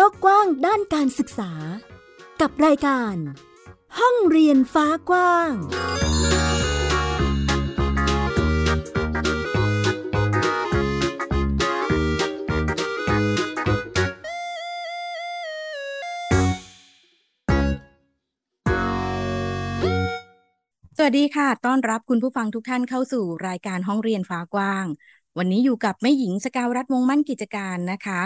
โลกกว้างด้านการศึกษา กับรายการ ห้องเรียนฟ้ากว้าง สวัสดีค่ะ ต้อนรับคุณผู้ฟังทุกท่านเข้าสู่รายการห้องเรียนฟ้ากว้าง วันนี้อยู่กับแม่หญิงสกาวรัฐวงมั่นกิจการนะคะ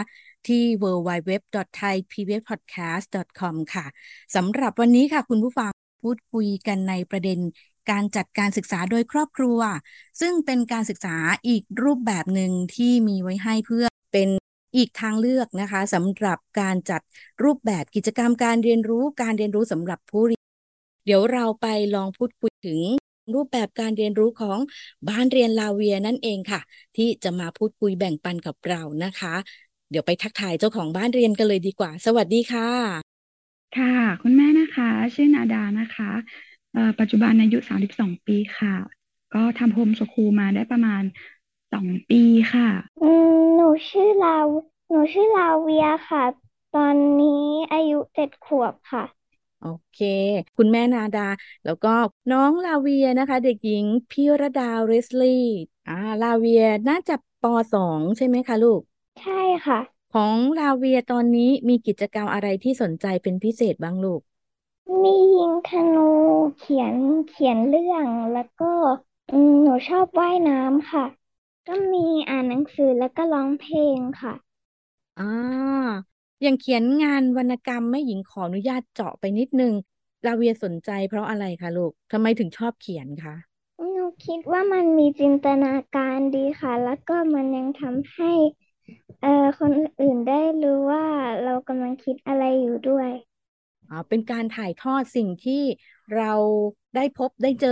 ที่ www.thaipbspodcast.com ค่ะสำหรับวันนี้ค่ะคุณผู้ฟังพูดคุยกันในประเด็นการจัดการศึกษาโดยครอบครัว ซึ่งเป็นการศึกษาอีกรูปแบบหนึ่งที่มีไว้ให้เพื่อเป็นอีกทางเลือกนะคะสำหรับการจัดรูปแบบกิจกรรมการเรียนรู้การเรียนรู้สำหรับผู้เรียนเดี๋ยวเราไปลองพูดคุยถึงรูปแบบการเรียนรู้ของบ้านเรียนลาเวียนั่นเองค่ะ ที่จะมาพูดคุยแบ่งปันกับเรานะคะ เดี๋ยวไปทักทายเจ้าของบ้านเรียนกันเลยดีกว่า สวัสดีค่ะ ค่ะ คุณแม่นะคะ ชื่อนาดานะคะเอ่อปัจจุบันอายุ 32 ปีค่ะ ก็ทำโฮมสคูลมาได้ประมาณ 2 ปีค่ะ อืมหนูชื่อลาวหนูชื่อลาเวียค่ะ ตอนนี้อายุเจ็ดขวบค่ะโอเค คุณแม่นาดา แล้วก็น้องลาเวียนะคะ เด็กหญิงพิรดาเรสลี่อ่าลาเวียน่าจะปสองใช่ไหมคะลูก ใช่ค่ะ ของลาเวียตอนนี้มีกิจกรรมอะไรที่สนใจเป็นพิเศษบ้างลูก มียิงธนูเขียนเขียนเรื่องแล้วก็อืมหนูชอบว่ายน้ำค่ะ ก็มีอ่านหนังสือแล้วก็ร้องเพลงค่ะ อ่าอย่างเขียนงานวรรณกรรมแม่หญิงขออนุญาตเจาะไปนิดนึงลาเวียสนใจเพราะอะไรคะลูกทำไมถึงชอบเขียนคะ หนูคิดว่ามันมีจินตนาการดีค่ะ แล้วก็มันยังทำให้ เอ่อคนอื่นได้รู้ว่าเรากำลังคิดอะไรอยู่ด้วยอ่าเป็นการถ่ายทอดสิ่งที่เราได้พบได้เจอ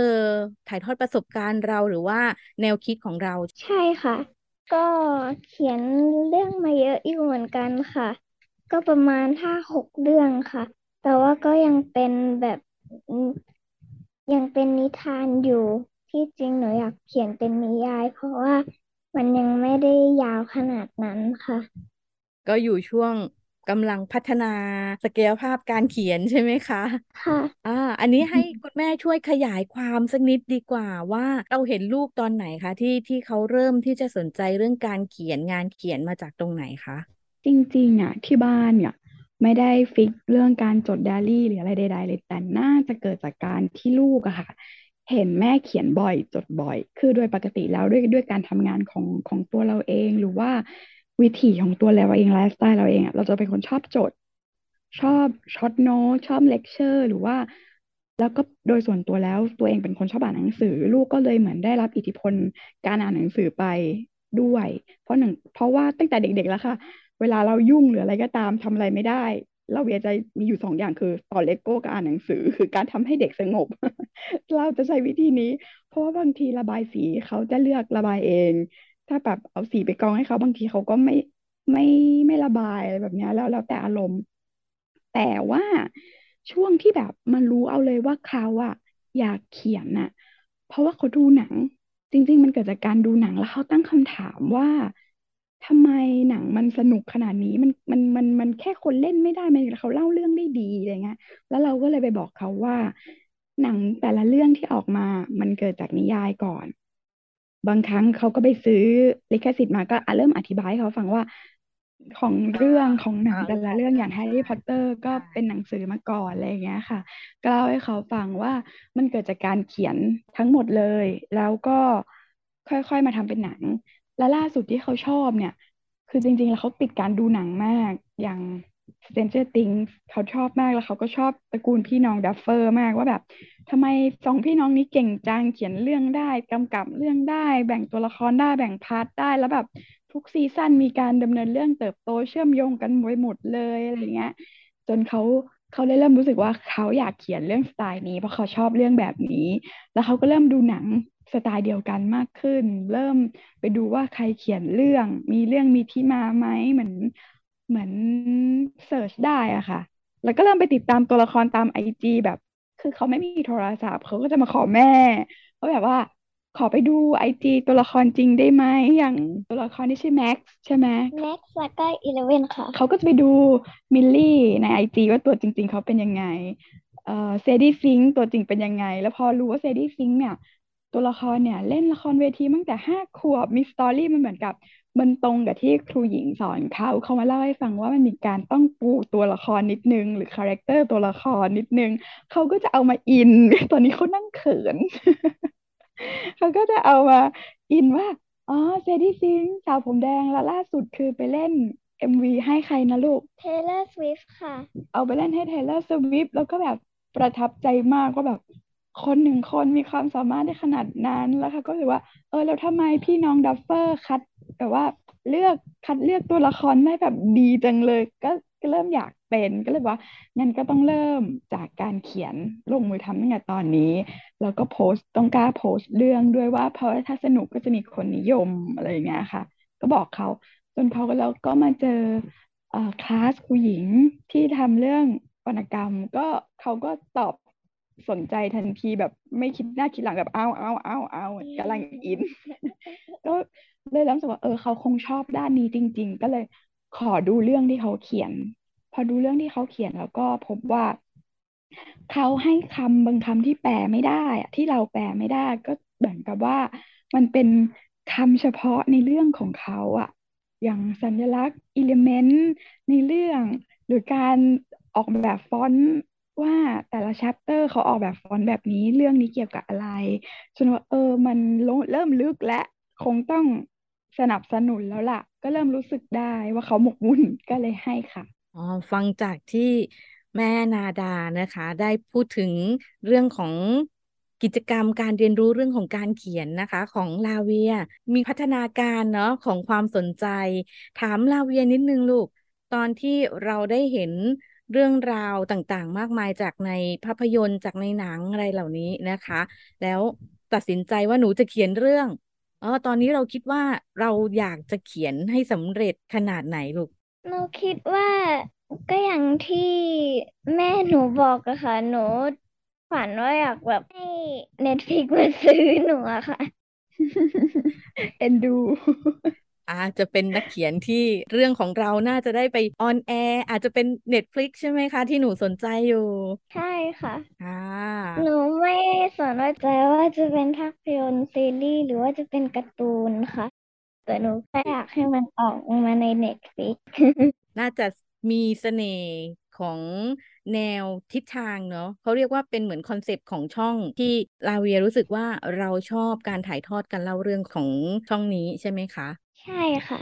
ถ่ายทอดประสบการณ์เราหรือว่าแนวคิดของเรา ใช่ค่ะ ก็เขียนเรื่องมาเยอะอยู่เหมือนกันค่ะ ก็ประมาณห้าหกเรื่องค่ะ แต่ว่าก็ยังเป็นแบบอืมยังเป็นนิทานอยู่ที่จริงหนูอยากเขียนเป็นนิยาย เพราะว่า มันยังไม่ได้ยาวขนาดนั้นค่ะ ก็อยู่ช่วงกำลังพัฒนาศักยภาพการเขียนใช่ไหมคะ ค่ะ อ่า อันนี้ให้คุณแม่ช่วยขยายความสักนิดดีกว่าว่าเราเห็นลูกตอนไหนคะที่ที่เขาเริ่มที่จะสนใจเรื่องการเขียนงานเขียนมาจากตรงไหนคะ จริงๆอะที่บ้านเนี่ยไม่ได้ฟิกเรื่องการจดไดอารี่หรืออะไรใดๆเลยแต่น่าจะเกิดจากการที่ลูกอะค่ะ เห็นแม่เขียนบ่อยจดบ่อย คือโดยปกติแล้วด้วยด้วยการทำงานของของตัวเราเอง หรือว่าวิถีของตัวเราเองไลฟ์สไตล์เราเองเราจะเป็นคนชอบจด ชอบ short note ชอบเลคเชอร์ หรือว่า แล้วก็โดยส่วนตัวแล้วตัวเองเป็นคนชอบอ่านหนังสือ ลูกก็เลยเหมือนได้รับอิทธิพลการอ่านหนังสือไปด้วย เพราะหนึ่งเพราะว่าตั้งแต่เด็กๆแล้วค่ะ เวลาเรายุ่งหรืออะไรก็ตามทำอะไรไม่ได้ ลาเวียจะมีอยู่สองอย่างคือต่อเลโก้กับอ่านหนังสือ คือการทำให้เด็กสงบ เราจะใช้วิธีนี้ เพราะว่าบางทีระบายสีเขาจะเลือกระบายเอง ถ้าแบบเอาสีไปกองให้เขาบางทีเขาก็ไม่ไม่ไม่ระบายอะไรแบบนี้แล้วแล้วแต่อารมณ์ แต่ว่าช่วงที่แบบมันรู้เอาเลยว่าเขาอะอยากเขียนน่ะ เพราะว่าเขาดูหนัง จริง ๆ มันเกิดจากการดูหนังแล้วเขาตั้งคำถามว่า ทำไมหนังมันสนุกขนาดนี้มันมันมันมันแค่คนเล่นไม่ได้มันเขาเล่าเรื่องได้ดีอะไรเงี้ยแล้วเราก็เลยไปบอกเขาว่า หนังแต่ละเรื่องที่ออกมา มันเกิดจากนิยายก่อน บางครั้งเขาก็ไปซื้อลิขสิทธิ์มาก็อะเริ่มอธิบายให้เขาฟังว่าของเรื่องของหนังแต่ละเรื่องอย่างแฮร์รี่พอตเตอร์ก็เป็นหนังสือมาก่อนอะไรอย่างเงี้ยค่ะก็เล่าให้เขาฟังว่ามันเกิดจากการเขียนทั้งหมดเลย แล้วก็ค่อยๆมาทำเป็นหนัง และล่าสุดที่เขาชอบเนี่ย คือจริง ๆ แล้วเขาติดการดูหนังมากอย่าง Stranger Things เขาชอบมากแล้วเขาก็ชอบตระกูลพี่น้องดัฟเฟอร์มากว่าแบบทำไมสองพี่น้องนี้เก่งจังเขียนเรื่องได้กำกับเรื่องได้ แบ่งตัวละครได้แบ่ง part ได้แล้วแบบทุก season มีการดำเนินเรื่องเติบโตเชื่อมโยงกันไว้หมดเลยอะไรเงี้ย จนเขาเขาเริ่มรู้สึกว่าเขาอยากเขียนเรื่องสไตล์นี้ เพราะเขาชอบเรื่องแบบนี้ แล้วเขาก็เริ่มดูหนัง สไตล์เดียวกันมากขึ้น เริ่มไปดูว่าใครเขียนเรื่อง มีเรื่องมีที่มาไหมเหมือนเหมือนsearch ได้อะค่ะ แล้วก็เริ่มไปติดตามตัวละครตาม IG แบบ คือเขาไม่มีโทรศัพท์เขาก็จะมาขอแม่เขาแบบว่า ขอไปดู IG ตัวละครจริงได้ไหมอย่างตัวละครที่ชื่อแม็กซ์ใช่ไหมแม็กซ์แล้วก็อีเลเว่นค่ะเขาก็จะไปดู Millie ใน IG ว่าตัวจริง ๆเขาเป็นยังไงเอ่อ Sadie Sink ตัวจริงเป็นยังไง แล้วพอรู้ว่า Sadie Sink เนี่ย ตัวละครเนี่ย เล่นละครเวทีตั้งแต่ห้าขวบมี story มันเหมือนกับมันตรงกับที่ครูหญิงสอนเขาเขามาเล่าให้ฟังว่ามันมีการต้องปูตัวละครนิดนึง หรือ character ตัวละครนิดนึงเขาก็จะเอามา in ตอนนี้เขานั่งเขินเขาก็จะเอามา in ว่าอ๋อ Sadie Sink สาวผมแดงแล้วล่าสุดคือไปเล่น MV ให้ใครนะลูก Taylor Swift ค่ะ เอาไปเล่นให้ Taylor Swift แล้วก็แบบประทับใจมากว่าแบบ คนหนึ่งคนมีความสามารถได้ขนาดนั้นแล้วค่ะก็เลยว่า เออแล้วทำไมพี่น้อง Duffer คัดแบบว่าเลือกคัดเลือกตัวละครได้แบบดีจังเลย ก็ก็เริ่มอยากเป็นก็เลยว่างั้นก็ต้องเริ่มจากการเขียนลงมือทำตั้งแต่ตอนนี้ แล้วก็โพสต์ต้องกล้าโพสต์เรื่องด้วยว่าเพราะถ้าสนุกก็จะมีคนนิยมอะไรอย่างเงี้ยค่ะ ก็บอกเขาจนเขาก็แล้วก็มาเจออคลาสครูหญิงที่ทำเรื่องวรรณกรรม ก็เขาก็ตอบ สนใจทันทีแบบไม่คิดหน้าคิดหลังแบบเอาเอาเอาเอากำลังอิน ก็เลยรู้สึกว่าเออเขาคงชอบด้านนี้จริง ๆ ก็เลยขอดูเรื่องที่เขาเขียน พอดูเรื่องที่เขาเขียนแล้วก็พบว่าเขาให้คำบางคำที่แปลไม่ได้อะที่เราแปลไม่ได้ ก็เหมือนกับว่ามันเป็นคำเฉพาะในเรื่องของเขาอะอย่างสัญลักษณ์อิเลเมนต์ในเรื่อง หรือการออกแบบฟอนต์ ว่าแต่ละ chapter เขาออกแบบฟอนต์แบบนี้เรื่องนี้เกี่ยวกับอะไรจนว่าเออมันเริ่มลึกและคงต้องสนับสนุนแล้วล่ะ ก็เริ่มรู้สึกได้ว่าเขาหมกมุ่นก็เลยให้ค่ะอ๋อฟังจากที่แม่นาดานะคะ ได้พูดถึงเรื่องของกิจกรรมการเรียนรู้เรื่องของการเขียนนะคะ ของลาเวีย มีพัฒนาการเนาะของความสนใจ ถามลาเวียนิดนึงลูก ตอนที่เราได้เห็น เรื่องราวต่างๆ มากมายจากในภาพยนตร์จากในหนังอะไรเหล่านี้นะคะ แล้วตัดสินใจว่าหนูจะเขียนเรื่องอ๋อตอนนี้เราคิดว่าเราอยากจะเขียนให้สำเร็จขนาดไหนลูกหนูคิดว่าก็อย่างที่แม่หนูบอกอะค่ะ หนูฝันว่าอยากแบบให้ Netflix มาซื้อหนูอะค่ะ เอ็นดู อาจจะเป็นนักเขียนที่เรื่องของเราน่าจะได้ไป on air อาจจะเป็น Netflix ใช่ไหมคะ ที่หนูสนใจอยู่ ใช่ค่ะอ่าหนูไม่สนใจว่าจะเป็นภาพยนตร์ซีรีส์หรือว่าจะเป็นการ์ตูนค่ะ แต่หนูแค่อยากให้มันออกมาใน Netflix น่าจะมีเสน่ห์ของแนวทิศทางเนาะเขาเรียกว่าเป็นเหมือน concept ของช่องที่ลาเวียรู้สึกว่าเราชอบการถ่ายทอดการเล่าเรื่องของช่องนี้ใช่ไหมคะ ใช่ค่ะ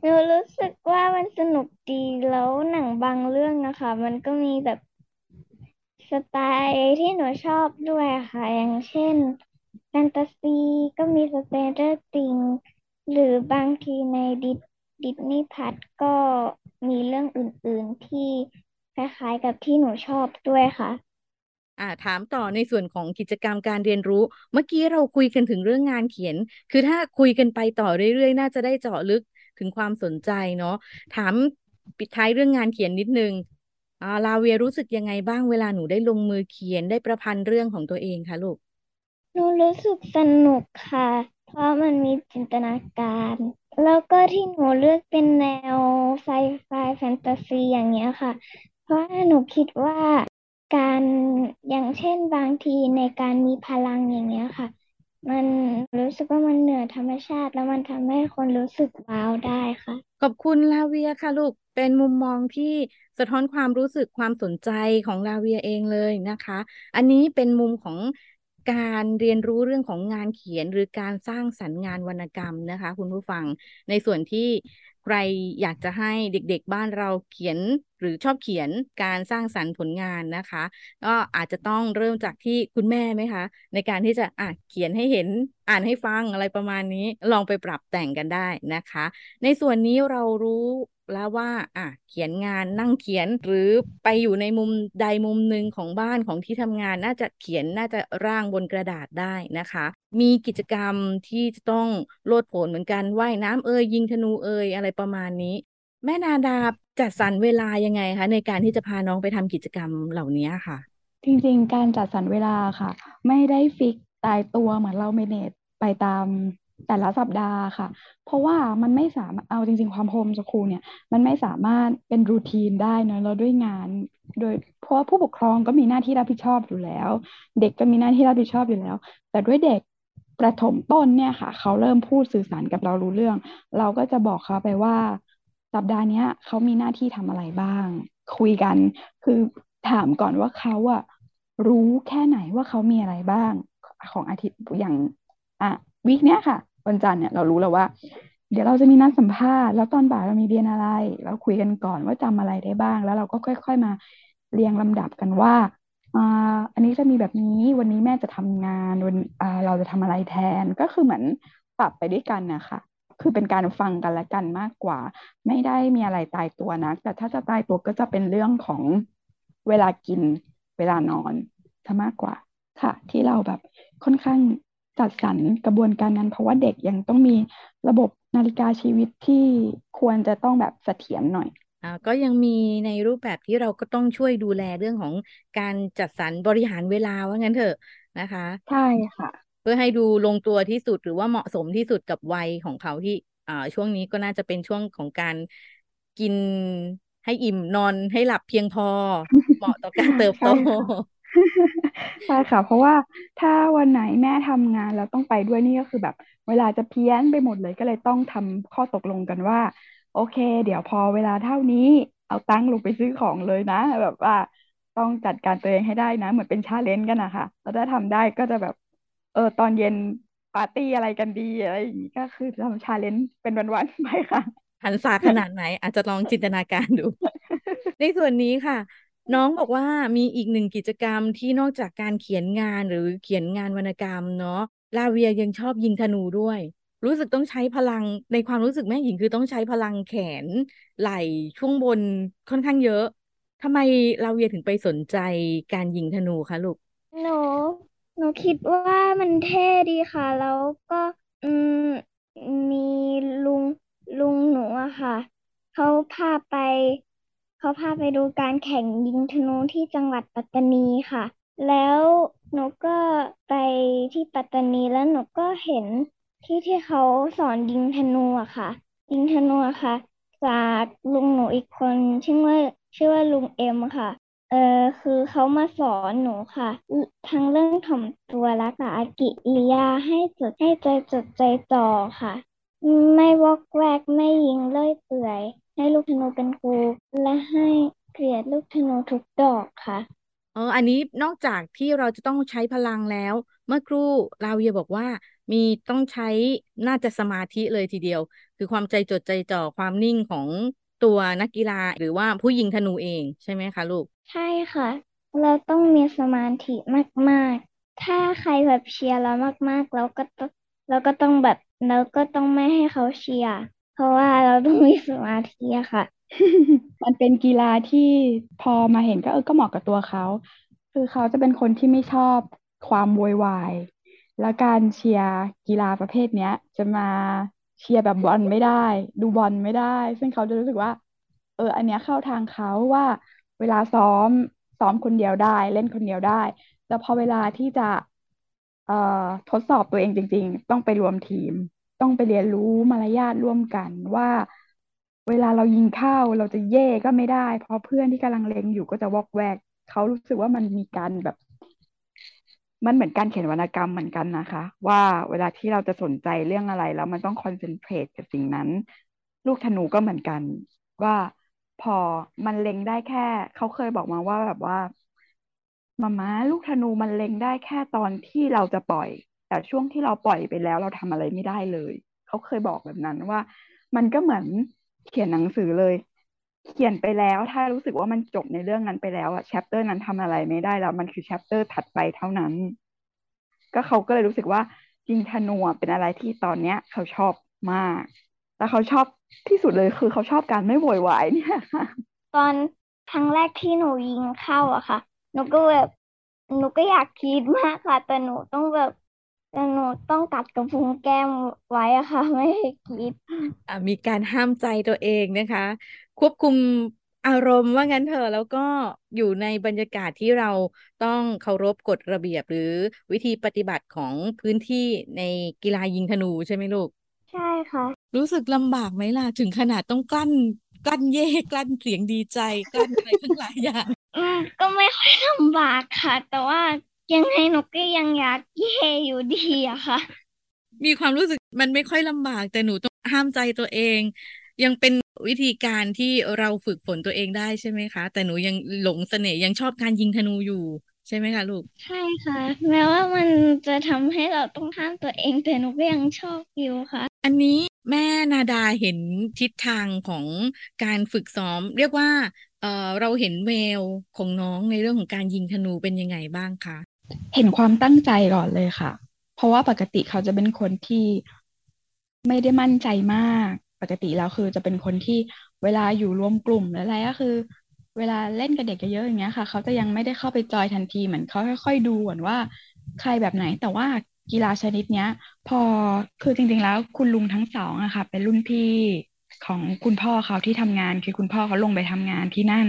หนูรู้สึกว่ามันสนุกดีแล้วหนังบางเรื่องนะคะ มันก็มีแบบสไตล์ที่หนูชอบด้วยค่ะ อย่างเช่นแฟนตาซีก็มี Stranger Things หรือบางทีในดิดิสนีย์พัทก็มีเรื่องอื่นๆที่คล้ายๆกับที่หนูชอบด้วยค่ะ อ่าถามต่อในส่วนของกิจกรรมการเรียนรู้ เมื่อกี้เราคุยกันถึงเรื่องงานเขียน คือถ้าคุยกันไปต่อเรื่อยๆ น่าจะได้เจาะลึกถึงความสนใจเนาะถามปิดท้ายเรื่องงานเขียนนิดนึงอ่าลาเวียรู้สึกยังไงบ้างเวลาหนูได้ลงมือเขียนได้ประพันธ์เรื่องของตัวเองคะลูกหนูรู้สึกสนุกค่ะ เพราะมันมีจินตนาการ แล้วก็ที่หนูเลือกเป็นแนวไซไฟแฟนตาซีอย่างเงี้ยค่ะ เพราะหนูคิดว่า การอย่างเช่นบางทีในการมีพลังอย่างเงี้ยค่ะ มันรู้สึกว่ามันเหนือธรรมชาติ แล้วมันทำให้คนรู้สึกว้าวได้ค่ะ ขอบคุณลาเวียค่ะลูก เป็นมุมมองที่สะท้อนความรู้สึกความสนใจของลาเวียเองเลยนะคะ อันนี้เป็นมุมของ การเรียนรู้เรื่องของงานเขียนหรือการสร้างสรรค์งานวรรณกรรมนะคะ คุณผู้ฟังในส่วนที่ใครอยากจะให้เด็กๆบ้านเราเขียนหรือชอบเขียนการสร้างสรรค์ผลงานนะคะ ก็อาจจะต้องเริ่มจากที่คุณแม่ไหมคะ ในการที่จะอะเขียนให้เห็นอ่านให้ฟังอะไรประมาณนี้ ลองไปปรับแต่งกันได้นะคะ ในส่วนนี้เรารู้ แล้วว่า อะเขียนงานนั่งเขียนหรือไปอยู่ในมุมใดมุมหนึ่งของบ้านของที่ทำงานน่าจะเขียนน่าจะร่างบนกระดาษได้นะคะ มีกิจกรรมที่จะต้องโลดโผนเหมือนกันว่ายน้ำเอ่ยยิงธนูเอ่ยอะไรประมาณนี้ แม่นาดาจัดสรรเวลายังไงคะในการที่จะพาน้องไปทำกิจกรรมเหล่านี้ค่ะ จริงๆ การจัดสรรเวลาค่ะ ไม่ได้ fix ตายตัวเหมือนเรา manage ไปตาม แต่ละสัปดาห์ค่ะ เพราะว่ามันไม่สามารถเอาจริง ๆ ความ homeschool เนี่ย มันไม่สามารถเป็น routine ได้นะเราด้วยงาน โดยเพราะผู้ปกครองก็มีหน้าที่รับผิดชอบอยู่แล้ว เด็กก็มีหน้าที่รับผิดชอบอยู่แล้ว แต่ด้วยเด็กประถมต้นเนี่ยค่ะ เขาเริ่มพูดสื่อสารกับเรารู้เรื่อง เราก็จะบอกเขาไปว่า สัปดาห์นี้เขามีหน้าที่ทำอะไรบ้าง คุยกัน คือถามก่อนว่าเขาอะรู้แค่ไหนว่าเขามีอะไรบ้างของอาทิตย์อย่างอะ วีคเนี้ยค่ะ วันจันทร์เนี่ยเรารู้แล้วว่า เดี๋ยวเราจะมีนัดสัมภาษณ์แล้วตอนบ่ายเรามีเรียนอะไร เราคุยกันก่อนว่าจำอะไรได้บ้าง แล้วเราก็ค่อย ๆมาเรียงลำดับกันว่าอ่าอันนี้จะมีแบบนี้วันนี้แม่จะทำงานวันอ่าเราจะทำอะไรแทนก็คือเหมือนปรับไปด้วยกันนะคะคือเป็นการฟังกันและกันมากกว่า ไม่ได้มีอะไรตายตัวนะแต่ถ้าจะตายตัวก็จะเป็นเรื่องของเวลากินเวลานอนซะมากกว่าค่ะ ที่เราแบบค่อนข้าง จัดสรรกระบวนการนั้น เพราะว่าเด็กยังต้องมีระบบนาฬิกาชีวิตที่ควรจะต้องแบบเสถียรหน่อยอ่าก็ยังมีในรูปแบบที่เราก็ต้องช่วยดูแลเรื่องของการจัดสรรบริหารเวลาว่างั้นเถอะนะคะ ใช่ค่ะ เพื่อให้ดูลงตัวที่สุดหรือว่าเหมาะสมที่สุดกับวัยของเขาที่อ่าช่วงนี้ก็น่าจะเป็นช่วงของการกินให้อิ่มนอนให้หลับเพียงพอ เหมาะต่อการเติบโต ใช่ค่ะ เพราะว่าถ้าวันไหนแม่ทำงานแล้วต้องไปด้วยนี่ก็คือแบบ เวลาจะเพี้ยนไปหมดเลยก็เลยต้องทำข้อตกลงกันว่า โอเค เดี๋ยวพอเวลาเท่านี้เอาตังค์ลงไปซื้อของเลยนะ แบบว่าต้องจัดการตัวเองให้ได้นะ เหมือนเป็น challenge กันนะคะแล้วถ้าทำได้ก็จะแบบ เออตอนเย็นปาร์ตี้อะไรกันดีอะไรอย่างนี้ก็คือทำชาเลนจ์เป็นวันๆไปค่ะหรรษาขนาดไหนอาจจะลองจินตนาการดู ในส่วนนี้ค่ะ น้องบอกว่ามีอีกหนึ่งกิจกรรมที่นอกจากการเขียนงานหรือเขียนงานวรรณกรรมเนาะลาเวียยังชอบยิงธนูด้วย รู้สึกต้องใช้พลังในความรู้สึกแม่หญิงคือต้องใช้พลังแขน ไหล่ช่วงบนค่อนข้างเยอะทำไมลาเวียถึงไปสนใจการยิงธนูคะลูกหนูหนูคิดว่ามันเท่ดีค่ะ แล้วก็อืมมีลุงลุงหนูอะค่ะเขาพาไป เขาพาไปดูการแข่งยิงธนูที่จังหวัดปัตตานีค่ะ แล้วหนูก็ไปที่ปัตตานีแล้วหนูก็เห็นที่ที่เขาสอนยิงธนูอะค่ะ ยิงธนูอะค่ะ จากลุงหนูอีกคนชื่อว่าชื่อว่าลุงเอ็มค่ะเออคือเขามาสอนหนูค่ะ ทั้งเรื่องถ่อมตัวและกากิริยาให้จดให้ใจจดใจจ่อค่ะ ไม่วอกแวกไม่ยิงเลื่อยเปื่อย ให้ลูกธนูเป็นครูและให้เกลียดลูกธนูทุกดอกค่ะเอออันนี้นอกจากที่เราจะต้องใช้พลังแล้ว เมื่อครู่ลาเวียบอกว่า มีต้องใช้น่าจะสมาธิเลยทีเดียว คือความใจจดใจจ่อความนิ่งของตัวนักกีฬาหรือว่าผู้ยิงธนูเองใช่ไหมคะลูก ใช่ค่ะ เราต้องมีสมาธิมาก ๆ ถ้าใครแบบเชียร์เรามากๆ เราก็ต้องเราก็ต้องแบบเราก็ต้องไม่ให้เขาเชียร์ เพราะว่าเราต้องมีสมาธิอะค่ะ มันเป็นกีฬาที่พอมาเห็นก็เออก็เหมาะกับตัวเขา คือเขาจะเป็นคนที่ไม่ชอบความโวยวาย แล้วการเชียร์กีฬาประเภทเนี้ย จะมาเชียร์แบบบอลไม่ได้ ดูบอลไม่ได้ ซึ่งเขาจะรู้สึกว่า เออ อันเนี้ยเข้าทางเขาว่าเวลาซ้อมซ้อมคนเดียวได้ เล่นคนเดียวได้แต่พอเวลาที่จะ เอ่อทดสอบตัวเองจริง ๆ ต้องไปรวมทีม ต้องไปเรียนรู้มารยาทร่วมกันว่า เวลาเรายิงเข้าเราจะเย่ก็ไม่ได้ เพราะเพื่อนที่กำลังเล็งอยู่ก็จะวอกแวกเขารู้สึกว่ามันมีการแบบ มันเหมือนการเขียนวรรณกรรมเหมือนกันนะคะ ว่าเวลาที่เราจะสนใจเรื่องอะไร แล้วมันต้องคอนเซนเทรตกับสิ่งนั้น ลูกธนูก็เหมือนกันว่าพอมันเล็งได้แค่ เขาเคยบอกมาว่าแบบว่ามาม้าลูกธนูมันเล็งได้แค่ตอนที่เราจะปล่อย แต่ช่วงที่เราปล่อยไปแล้วเราทำอะไรไม่ได้เลย เขาเคยบอกแบบนั้นว่า มันก็เหมือนเขียนหนังสือเลย เขียนไปแล้วถ้ารู้สึกว่ามันจบในเรื่องนั้นไปแล้วอะ chapter นั้นทำอะไรไม่ได้แล้ว มันคือ chapter ถัดไปเท่านั้น ก็เขาก็เลยรู้สึกว่ายิงธนูเป็นอะไรที่ตอนเนี้ย เขาชอบมากแต่เขาชอบที่สุดเลยคือเขาชอบการไม่โวยวายเนี่ยตอนครั้งแรกที่หนูยิงเข้าอะค่ะ หนูก็แบบหนูก็อยากคิดมากค่ะแต่หนูต้องแบบ แต่หนูต้องกัดกระพุ้งแก้มไว้อะค่ะ ไม่ให้คิดอ่ามีการห้ามใจตัวเองนะคะ ควบคุมอารมณ์ว่างั้นเถอะแล้วก็อยู่ในบรรยากาศที่เราต้องเคารพกฎระเบียบหรือวิธีปฏิบัติของพื้นที่ในกีฬายิงธนูใช่ไหมลูก ใช่ค่ะ รู้สึกลำบากไหมล่ะ ถึงขนาดต้องกลั้น กลั้นเย่กลั้นเสียงดีใจ กลั้นอะไรทั้งหลายอย่าง อืมก็ไม่ค่อยลำบากค่ะ แต่ว่า ยังไงหนูก็ยังอยากเย่อยู่ดีอะค่ะ มีความรู้สึกมันไม่ค่อยลำบาก แต่หนูต้องห้ามใจตัวเอง ยังเป็นวิธีการที่เราฝึกฝนตัวเองได้ใช่ไหมคะ แต่หนูยังหลงเสน่ห์ยังชอบการยิงธนูอยู่ใช่ไหมคะลูก ใช่ค่ะ แม้ว่ามันจะทำให้เราต้องห้ามตัวเอง แต่หนูก็ยังชอบอยู่ค่ะ อันนี้แม่นาดาเห็นทิศทางของการฝึกซ้อม เรียกว่าเออเราเห็นแววของน้องในเรื่องของการยิงธนูเป็นยังไงบ้างคะ เห็นความตั้งใจก่อนเลยค่ะ เพราะว่าปกติเขาจะเป็นคนที่ไม่ได้มั่นใจมาก ปกติแล้วคือจะเป็นคนที่เวลาอยู่รวมกลุ่มหรืออะไรก็คือ เวลาเล่นกับเด็กเยอะๆอย่างเงี้ยค่ะ เขาจะยังไม่ได้เข้าไปจอยทันทีเหมือนเขาค่อยๆดูก่อนว่าใครแบบไหนแต่ว่ากีฬาชนิดเนี้ย พอคือจริงๆแล้วคุณลุงทั้งสองอะค่ะ เป็นรุ่นพี่ของคุณพ่อเขาที่ทำงานคือคุณพ่อเขาลงไปทำงานที่นั่น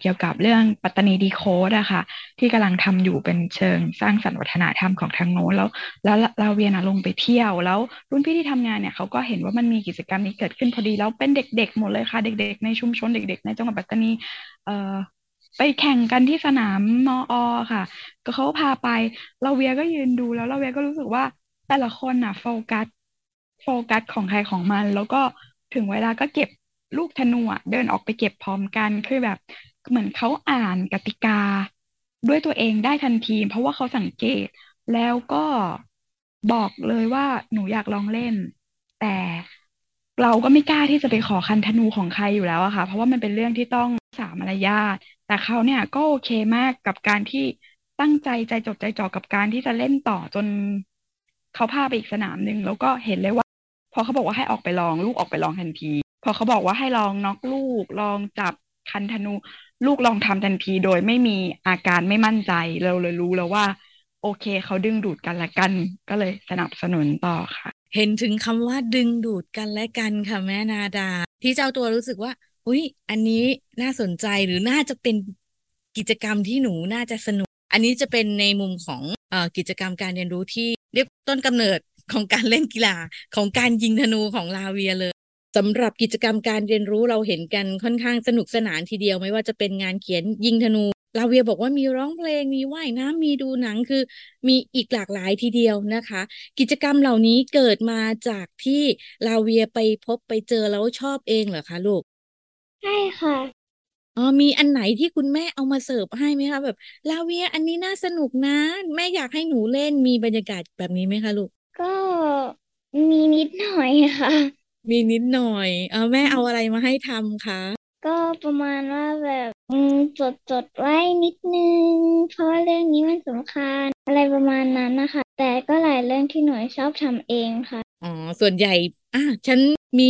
เกี่ยวกับเรื่องปัตตานีดีโคดอะค่ะ ที่กำลังทำอยู่เป็นเชิงสร้างสรรค์วัฒนธรรมของทางโน้นแล้ว แล้วลาเวียนะลงไปเที่ยว แล้วรุ่นพี่ที่ทำงานเนี่ยเขาก็เห็นว่ามันมีกิจกรรมนี้เกิดขึ้นพอดี แล้วเป็นเด็กๆหมดเลยค่ะ เด็ก ๆ ในชุมชนเด็ก ๆ ในจังหวัดปัตตานีเอ่อไปแข่งกันที่สนามมออค่ะ ก็เขาพาไปลาเวียก็ยืนดูแล้วลาเวียก็รู้สึกว่าแต่ละคนน่ะโฟกัสโฟกัสของใครของมัน แล้วก็ถึงเวลาก็เก็บ ลูกธนูอะเดินออกไปเก็บพร้อมกันคือแบบ เหมือนเขาอ่านกติกา ด้วยตัวเองได้ทันที เพราะว่าเขาสังเกต แล้วก็บอกเลยว่าหนูอยากลองเล่น แต่เราก็ไม่กล้าที่จะไปขอคันธนูของใครอยู่แล้วอะค่ะ เพราะว่ามันเป็นเรื่องที่ต้องสามารยาทแต่เขาเนี่ยก็โอเคมากกับการที่ตั้งใจใจจดใจจ่อกับการที่จะเล่นต่อจนเขาพาไปอีกสนามหนึ่งแล้วก็เห็นเลยว่า พอเขาบอกว่าให้ออกไปลองลูกออกไปลองทันที พอเขาบอกว่าให้ลองน็อกลูก ลองจับคันธนูลูกลองทำทันทีโดยไม่มีอาการไม่มั่นใจเราเลยรู้แล้วว่า โอเคเขาดึงดูดกันและกัน ก็เลยสนับสนุนต่อค่ะ เห็นถึงคำว่าดึงดูดกันและกันค่ะแม่นาดา ที่เจ้าตัวรู้สึกว่าอุ้ยอันนี้น่าสนใจหรือน่าจะเป็นกิจกรรมที่หนูน่าจะสนุก อันนี้จะเป็นในมุมของอกิจกรรมการเรียนรู้ที่เรียกต้นกำเนิดของการเล่นกีฬาของการยิงธนูของลาเวียเลย สำหรับกิจกรรมการเรียนรู้เราเห็นกันค่อนข้างสนุกสนานทีเดียวไม่ว่าจะเป็นงานเขียนยิงธนู ลาเวียบอกว่ามีร้องเพลง มีว่ายน้ำมีดูหนังคือมีอีกหลากหลายทีเดียวนะคะ กิจกรรมเหล่านี้เกิดมาจากที่ลาเวียไปพบไปเจอแล้วชอบเองเหรอคะลูก ใช่ค่ะอ๋อมีอันไหนที่คุณแม่เอามาเสิร์ฟให้ไหมคะแบบลาเวียอันนี้น่าสนุกนะ แม่อยากให้หนูเล่นมีบรรยากาศแบบนี้ไหมคะลูก ก็มีนิดหน่อยค่ะ มีนิดหน่อย เออแม่เอาอะไรมาให้ทำคะก็ประมาณว่าแบบอืมจดจดไว้นิดนึง เพราะว่าเรื่องนี้มันสำคัญ อะไรประมาณนั้นนะคะ แต่ก็หลายเรื่องที่หนูชอบทำเองค่ะอ๋อส่วนใหญ่อะฉันมี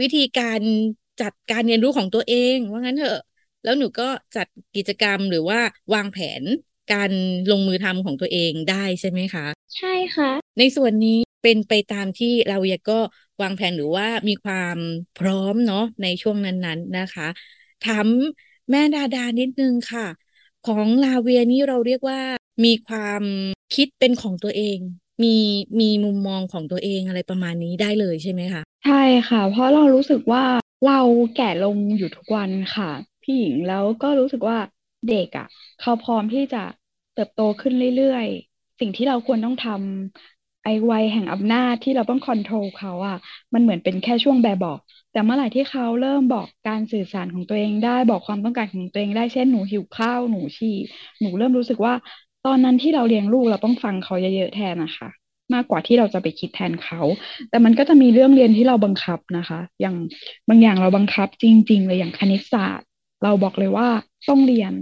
วิธีการจัดการเรียนรู้ของตัวเองว่างั้นเถอะ แล้วหนูก็จัดกิจกรรมหรือว่าวางแผนการลงมือทำของตัวเองได้ใช่ไหมคะ ใช่ค่ะ ในส่วนนี้ เป็นไปตามที่เราเวียก็วางแผนหรือว่ามีความพร้อมเนาะในช่วงนั้นๆนะคะ ถามแม่ดาดานิดนึงค่ะ ของลาเวียนี่เราเรียกว่ามีความคิดเป็นของตัวเอง มีมีมุมมองของตัวเองอะไรประมาณนี้ได้เลยใช่ไหมคะใช่ค่ะ เพราะเรารู้สึกว่าเราแก่ลงอยู่ทุกวันค่ะ พี่หญิงแล้วก็รู้สึกว่าเด็กอะ เขาพร้อมที่จะเติบโตขึ้นเรื่อยๆ สิ่งที่เราควรต้องทำ ไอ้วัยแห่งอำนาจที่เราต้องคอนโทรลเขาอะมันเหมือนเป็นแค่ช่วงแบบบอก แต่เมื่อไหร่ที่เขาเริ่มบอกการสื่อสารของตัวเองได้บอกความต้องการของตัวเองได้เช่นหนูหิวข้าวหนูฉี่หนูเริ่มรู้สึกว่า ตอนนั้นที่เราเลี้ยงลูกเราต้องฟังเขาเยอะๆแทนนะคะมากกว่าที่เราจะไปคิดแทนเขา แต่มันก็จะมีเรื่องเรียนที่เราบังคับนะคะ อย่างบางอย่างเราบังคับจริง ๆ เลยอย่างคณิตศาสตร์ เราบอกเลยว่าต้องเรียน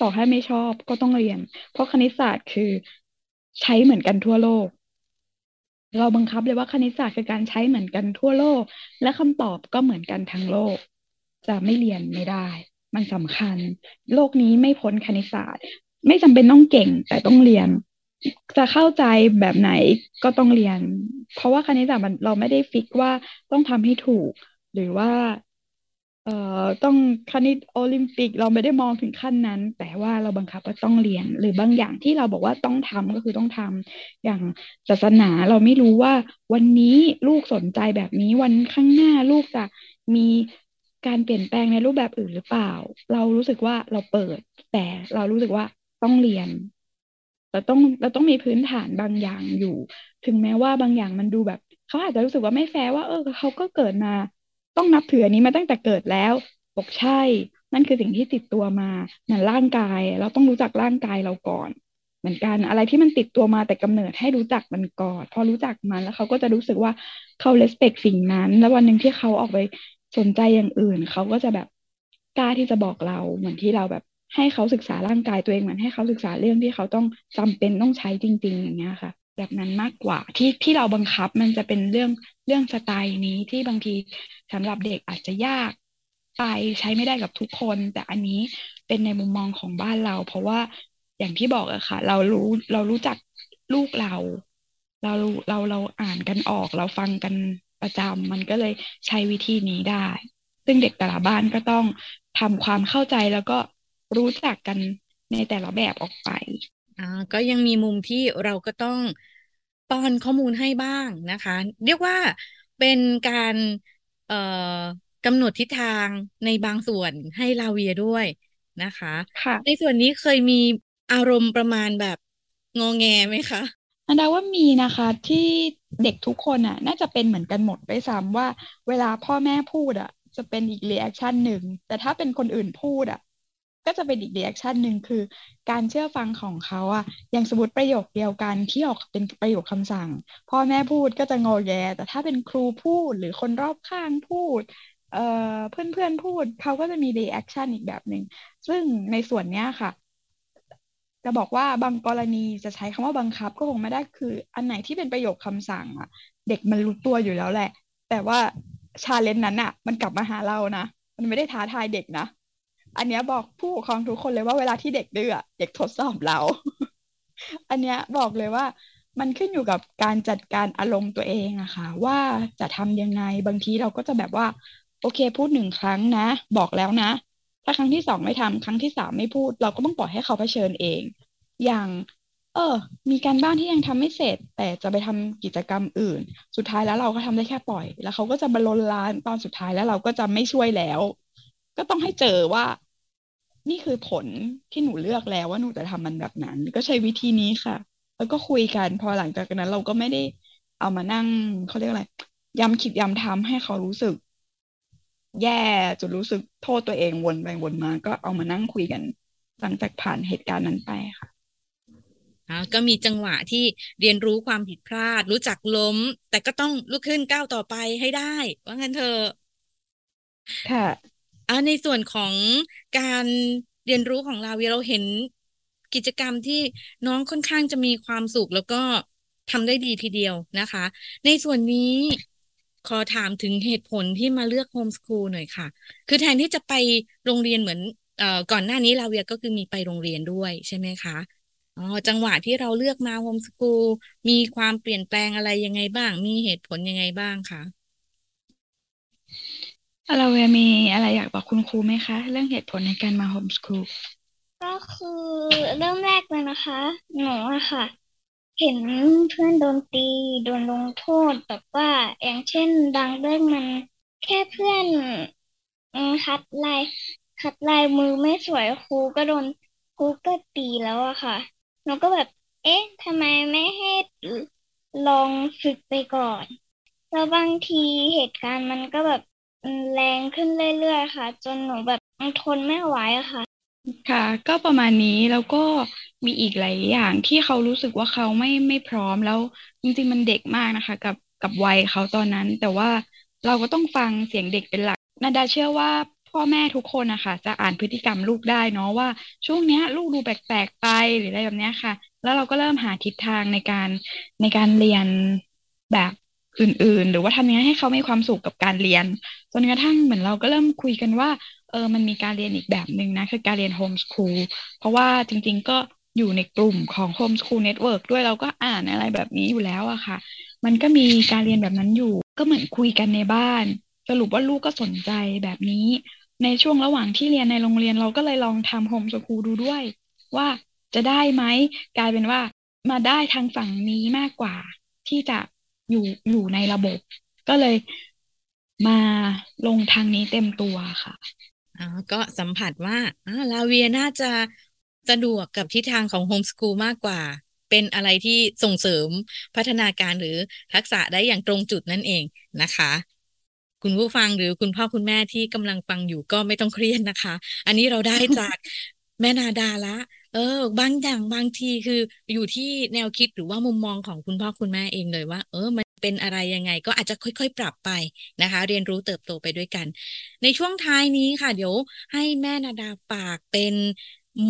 ต่อให้ไม่ชอบก็ต้องเรียน เพราะคณิตศาสตร์คือใช้เหมือนกันทั่วโลก เราบังคับเลยว่าคณิตศาสตร์คือการใช้เหมือนกันทั่วโลก และคำตอบก็เหมือนกันทั้งโลก จะไม่เรียนไม่ได้ มันสำคัญ โลกนี้ไม่พ้นคณิตศาสตร์ ไม่จำเป็นต้องเก่งแต่ต้องเรียน จะเข้าใจแบบไหนก็ต้องเรียน เพราะว่าคณิตศาสตร์มันเราไม่ได้ฟิกว่าต้องทำให้ถูก หรือว่า เอ่อต้องคณิตโอลิมปิกเราไม่ได้มองถึงขั้นนั้น แต่ว่าเราบังคับว่าต้องเรียน หรือบางอย่างที่เราบอกว่าต้องทำก็คือต้องทำอย่างศาสนาเราไม่รู้ว่าวันนี้ลูกสนใจแบบนี้วันข้างหน้าลูกจะมีการเปลี่ยนแปลงในรูปแบบอื่นหรือเปล่า เรารู้สึกว่าเราเปิด แต่เรารู้สึกว่าต้องเรียนเราต้องเราต้องมีพื้นฐานบางอย่างอยู่ ถึงแม้ว่าบางอย่างมันดูแบบเขาอาจจะรู้สึกว่าไม่แฟร์ว่า เออเขาก็เกิดมา ต้องนับถืออันนี้มาตั้งแต่เกิดแล้วบอกใช่ นั่นคือสิ่งที่ติดตัวมาเหมือนร่างกาย เราต้องรู้จักร่างกายเราก่อน เหมือนกันอะไรที่มันติดตัวมาแต่กำเนิดให้รู้จักมันก่อนพอรู้จักมันแล้วเขาก็จะรู้สึกว่าเขาเลสเปกสิ่งนั้น แล้ววันหนึ่งที่เขาออกไปสนใจอย่างอื่น เขาก็จะแบบกล้าที่จะบอกเราเหมือนที่เราแบบให้เขาศึกษาร่างกายตัวเองเหมือนให้เขาศึกษาเรื่องที่เขาต้องจำเป็นต้องใช้จริง ๆ อย่างเงี้ยค่ะ แบบนั้นมากกว่าที่ที่เราบังคับมันจะเป็นเรื่องเรื่องสไตล์นี้ที่บางทีสำหรับเด็กอาจจะยากไปใช้ไม่ได้กับทุกคน แต่อันนี้เป็นในมุมมองของบ้านเรา เพราะว่าอย่างที่บอกอะค่ะ เรารู้เรารู้จักลูกเรา เราเราเราอ่านกันออก เราฟังกันประจำมันก็เลยใช้วิธีนี้ได้ ซึ่งเด็กแต่ละบ้านก็ต้องทำความเข้าใจแล้วก็รู้จักกันในแต่ละแบบออกไป อ่าก็ยังมีมุมที่เราก็ต้องป้อนข้อมูลให้บ้างนะคะ เรียกว่าเป็นการเอ่อกำหนดทิศทางในบางส่วนให้ลาเวียด้วยนะคะค่ะในส่วนนี้เคยมีอารมณ์ประมาณแบบงอแงไหมคะอันดาว่ามีนะคะที่เด็กทุกคนอะ น่าจะเป็นเหมือนกันหมดไปซ้ำว่า เวลาพ่อแม่พูดอะ จะเป็นอีก reaction หนึ่งแต่ถ้าเป็นคนอื่นพูดอะ ก็จะเป็นอีก reaction หนึ่งคือ การเชื่อฟังของเขาอะอย่างสมมติประโยคเดียวกันที่ออกเป็นประโยคคำสั่ง พ่อแม่พูดก็จะงอแงแต่ถ้าเป็นครูพูดหรือคนรอบข้างพูดเอ่อเพื่อนเพื่อนพูดเขาก็จะมี reaction อีกแบบหนึ่งซึ่งในส่วนเนี้ยค่ะ จะบอกว่าบางกรณีจะใช้คำว่าบังคับก็คงไม่ได้คือ อันไหนที่เป็นประโยคคำสั่งอะเด็กมันรู้ตัวอยู่แล้วแหละ แต่ว่า challenge นั้นอะมันกลับมาหาเรานะมันไม่ได้ท้าทายเด็กนะ อันเนี้ยบอกผู้ปกครองทุกคนเลยว่าเวลาที่เด็กดื้อเด็กทดสอบเรา อันเนี้ยบอกเลยว่ามันขึ้นอยู่กับการจัดการอารมณ์ตัวเองอะค่ะ ว่าจะทำยังไงบางทีเราก็จะแบบว่า โอเคพูดหนึ่งครั้งนะ บอกแล้วนะ ถ้าครั้งที่สองไม่ทำครั้งที่สามไม่พูด เราก็ต้องปล่อยให้เขาเผชิญเอง อย่าง เออ มีการบ้านที่ยังทำไม่เสร็จ แต่จะไปทำกิจกรรมอื่น สุดท้ายแล้วเราก็ทำได้แค่ปล่อย แล้วเขาก็จะบรนลานตอนสุดท้ายแล้วเราก็จะไม่ช่วยแล้ว ก็ต้องให้เจอว่า นี่คือผลที่หนูเลือกแล้วว่าหนูจะทำมันแบบนั้น ก็ใช้วิธีนี้ค่ะ แล้วก็คุยกันพอหลังจากนั้น เราก็ไม่ได้เอามานั่งเขาเรียกอะไรย้ำคิดย้ำทำให้เขารู้สึก แย่จนรู้สึกโทษตัวเองวนไปวนมา ก็เอามานั่งคุยกัน หลังจากผ่านเหตุการณ์นั้นไปค่ะก็มีจังหวะที่เรียนรู้ความผิดพลาด รู้จักล้ม แต่ก็ต้องลุกขึ้นก้าวต่อไปให้ได้ ว่างั้นเธอ ค่ะ อ่าในส่วนของการเรียนรู้ของเราเราเห็นกิจกรรมที่น้องค่อนข้างจะมีความสุขแล้วก็ทำได้ดีทีเดียวนะคะ ในส่วนนี้ขอถามถึงเหตุผลที่มาเลือกโฮมสคูลหน่อยค่ะ คือแทนที่จะไปโรงเรียนเหมือนเอ่อก่อนหน้านี้ลาเวียก็คือมีไปโรงเรียนด้วยใช่ไหมคะอ๋อจังหวะที่เราเลือกมาโฮมสคูลมีความเปลี่ยนแปลงอะไรยังไงบ้าง มีเหตุผลยังไงบ้างคะ เราเวมีอะไรอยากบอกคุณครูไหมคะ เรื่องเหตุผลในการมาโฮมสคูลก็คือเริ่มแรกเลยนะคะ หนูอะค่ะ เห็นเพื่อนโดนตีโดนลงโทษแบบว่าอย่างเช่นดังเรื่องมันแค่เพื่อนคัดลายคัดลายมือไม่สวยครูก็โดนครูก็ตีแล้วอะค่ะหนูก็แบบ เอ๊ะทำไมไม่ให้ลองฝึกไปก่อนแล้วบางทีเหตุการณ์มันก็แบบ แรงขึ้นเรื่อยๆค่ะ จนหนูแบบทนไม่ไหวอะค่ะ ค่ะ ก็ประมาณนี้แล้วก็มีอีกหลายอย่างที่เขารู้สึกว่าเขาไม่ไม่พร้อมแล้วจริงๆมันเด็กมากนะคะ กับกับวัยเขาตอนนั้น แต่ว่าเราก็ต้องฟังเสียงเด็กเป็นหลักนาดาเชื่อว่าพ่อแม่ทุกคนนะคะจะอ่านพฤติกรรมลูกได้เนาะว่าช่วงเนี้ย ลูกดูแปลกๆไปหรืออะไรแบบเนี้ยค่ะ แล้วเราก็เริ่มหาทิศทางในการในการเรียนแบบ อื่น ๆ หรือว่าทำยังไงให้เขามีความสุขกับการเรียน จนกระทั่งเหมือนเราก็เริ่มคุยกันว่าเออมันมีการเรียนอีกแบบหนึ่งนะ คือการเรียนโฮมสคูลเพราะว่าจริง ๆ ก็อยู่ในกลุ่มของ homeschool network ด้วยเราก็อ่านอะไรแบบนี้อยู่แล้วอะค่ะ มันก็มีการเรียนแบบนั้นอยู่ ก็เหมือนคุยกันในบ้าน สรุปว่าลูกก็สนใจแบบนี้ ในช่วงระหว่างที่เรียนในโรงเรียนเราก็เลยลองทำ homeschool ดูด้วย ว่าจะได้ไหมกลายเป็นว่ามาได้ทางฝั่งนี้มากกว่า ที่จะ อยู่อยู่ในระบบ ก็เลยมาลงทางนี้เต็มตัวค่ะอ๋อก็สัมผัสว่าอ่าลาเวียน่าจะสะดวกกับทิศทางของโฮมสกูลมากกว่า เป็นอะไรที่ส่งเสริมพัฒนาการหรือทักษะได้อย่างตรงจุดนั่นเองนะคะ คุณผู้ฟังหรือคุณพ่อคุณแม่ที่กำลังฟังอยู่ก็ไม่ต้องเครียดนะคะ อันนี้เราได้จากแม่นาดาละเออ บางอย่างบางทีคืออยู่ที่แนวคิดหรือว่ามุมมองของคุณพ่อคุณแม่เองเลยว่า เออมันเป็นอะไรยังไง ก็อาจจะค่อยๆ ปรับไปนะคะ เรียนรู้เติบโตไปด้วยกัน ในช่วงท้ายนี้ค่ะ เดี๋ยวให้แม่นาดาฝากเป็น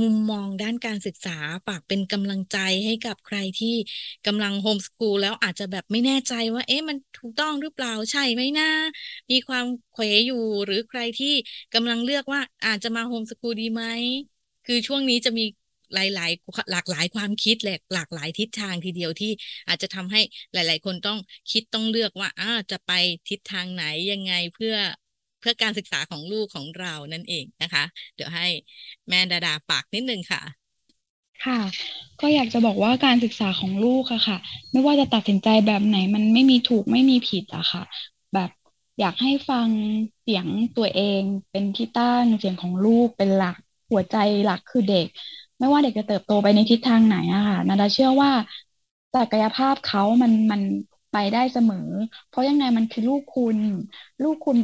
มุมมองด้านการศึกษาฝากเป็นกำลังใจให้กับใครที่กำลังโฮมสกูลแล้วอาจจะแบบไม่แน่ใจว่า เอ๊ะมันถูกต้องหรือเปล่าใช่ไหมนะมีความเขวอยู่ หรือใครที่กำลังเลือกว่าอาจจะมาโฮมสกูลดีไหมคือช่วงนี้จะมี หลายๆ หลากหลายความคิดแหลกหลากหลายทิศทางทีเดียวที่อาจจะทำให้หลาย ๆ คนต้องคิดต้องเลือกว่าอ่าจะไปทิศทางไหนยังไงเพื่อเพื่อการศึกษาของลูกของเรานั่นเองนะคะ เดี๋ยวให้แม่ดาดาปากนิดนึงค่ะ ค่ะ ก็อยากจะบอกว่าการศึกษาของลูกอะค่ะ ไม่ว่าจะตัดสินใจแบบไหนมันไม่มีถูกไม่มีผิดอะค่ะ แบบอยากให้ฟังเสียงตัวเองเป็นที่ตั้งเสียงของลูกเป็นหลักหัวใจหลักคือเด็ก ไม่ว่าเด็กจะเติบโตไปในทิศทางไหนอะค่ะนาดาเชื่อว่าศักยภาพเขามันมันไปได้เสมอ เพราะยังไงมันคือลูกคุณ ลูกคุณ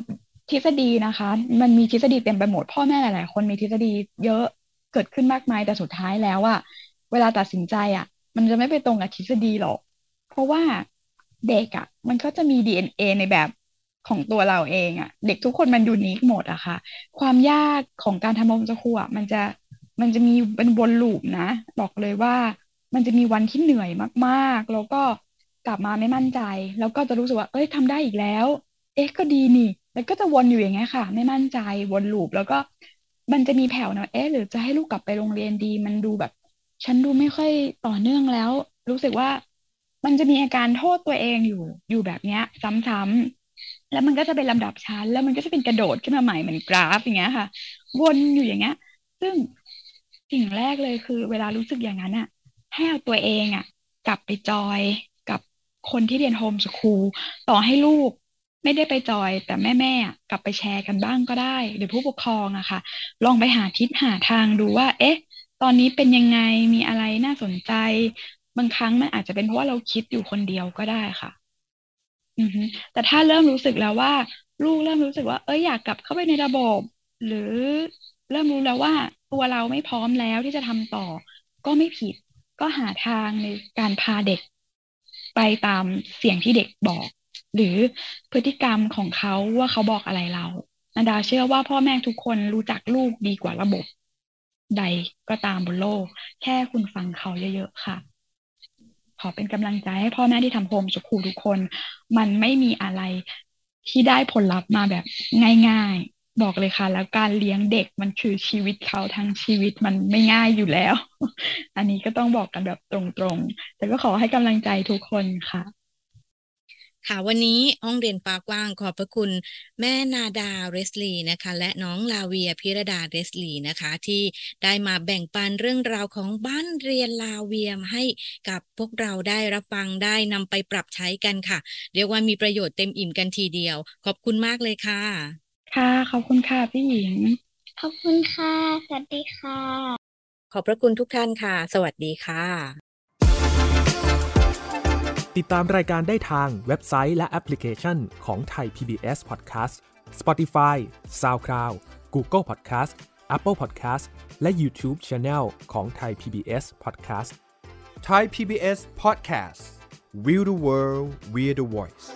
ทฤษฎีนะคะ มันมีทฤษฎีเต็มไปหมดพ่อแม่หลาย ๆ คนมีทฤษฎีเยอะเกิดขึ้นมากมายแต่สุดท้ายแล้วอะเวลาตัดสินใจอะมันจะไม่ไปตรงกับทฤษฎีหรอก เพราะว่าเด็กอะมันก็จะมี DNA ในแบบของตัวเราเองอะเด็กทุกคนมันยูนิคหมดอะค่ะ ความยากของการทำโฮมสคูลอะมันจะ มันจะมีเป็นวนลูปนะ บอกเลยว่ามันจะมีวันที่เหนื่อยมากๆ แล้วก็กลับมาไม่มั่นใจ แล้วก็จะรู้สึกว่า เอ้ยทำได้อีกแล้ว เอ๊ะก็ดีนี่ แล้วก็จะวนอยู่อย่างเงี้ยค่ะ ไม่มั่นใจวนลูปแล้วก็มันจะมีแผ่วนะเอ๊ะหรือจะให้ลูกกลับไปโรงเรียนดี มันดูแบบ ฉันดูไม่ค่อยต่อเนื่องแล้ว รู้สึกว่ามันจะมีอาการโทษตัวเองอยู่อยู่แบบเนี้ย ซ้ำๆแล้วมันก็จะเป็นลำดับชั้น แล้วมันก็จะเป็นกระโดดขึ้นมาใหม่เหมือนกราฟอย่างเงี้ยค่ะ วนอยู่อย่างเงี้ย ซึ่ง สิ่งแรกเลยคือ เวลารู้สึกอย่างนั้นอะให้เอาตัวเองอะกลับไปจอยกับคนที่เรียนโฮมสคูลต่อให้ลูกไม่ได้ไปจอย แต่แม่แม่กลับไปแชร์กันบ้างก็ได้ หรือผู้ปกครองอะค่ะ ลองไปหาทิศหาทางดูว่า เอ๊ะ ตอนนี้เป็นยังไงมีอะไรน่าสนใจ บางครั้งมันอาจจะเป็นเพราะว่าเราคิดอยู่คนเดียวก็ได้ค่ะ อือฮึแต่ถ้าเริ่มรู้สึกแล้วว่า ลูกเริ่มรู้สึกว่า เอ้ยอยากกลับเข้าไปในระบบ หรือ เริ่มรู้แล้วว่าตัวเราไม่พร้อมแล้วที่จะทำต่อ ก็ไม่ผิด ก็หาทางในการพาเด็ก ไปตามเสียงที่เด็กบอก หรือพฤติกรรมของเขาว่าเขาบอกอะไรเรานาดาเชื่อว่าพ่อแม่ทุกคนรู้จักลูกดีกว่าระบบ ใดก็ตามบนโลก แค่คุณฟังเขาเยอะๆค่ะ ขอเป็นกำลังใจให้พ่อแม่ที่ทำโฮมสคูลทุกคน มันไม่มีอะไรที่ได้ผลลัพธ์มาแบบง่าย บอกเลยค่ะ แล้วการเลี้ยงเด็กมันคือชีวิตเขาทั้งชีวิตมันไม่ง่ายอยู่แล้ว อันนี้ก็ต้องบอกกันแบบตรงๆ แต่ก็ขอให้กำลังใจทุกคนค่ะ ค่ะวันนี้ห้องเรียนปากว้างขอบพระคุณ แม่นาดาเรสลีนะคะ และน้องลาเวียพิรดาเรสลีนะคะ ที่ได้มาแบ่งปันเรื่องราวของบ้านเรียนลาเวียมให้กับพวกเราได้รับฟังได้นำไปปรับใช้กันค่ะ เรียกว่ามีประโยชน์เต็มอิ่มกันทีเดียว ขอบคุณมากเลยค่ะ ค่ะ ขอบคุณค่ะพี่หญิง ขอบคุณค่ะ สวัสดีค่ะ ขอบพระคุณทุกท่านค่ะ สวัสดีค่ะ ติดตามรายการได้ทางเว็บไซต์และแอปพลิเคชันของไทย PBS Podcast Spotify SoundCloud Google Podcast Apple Podcast และ YouTube Channel ของไทย PBS Podcast Thai PBS Podcast We the World We the Voice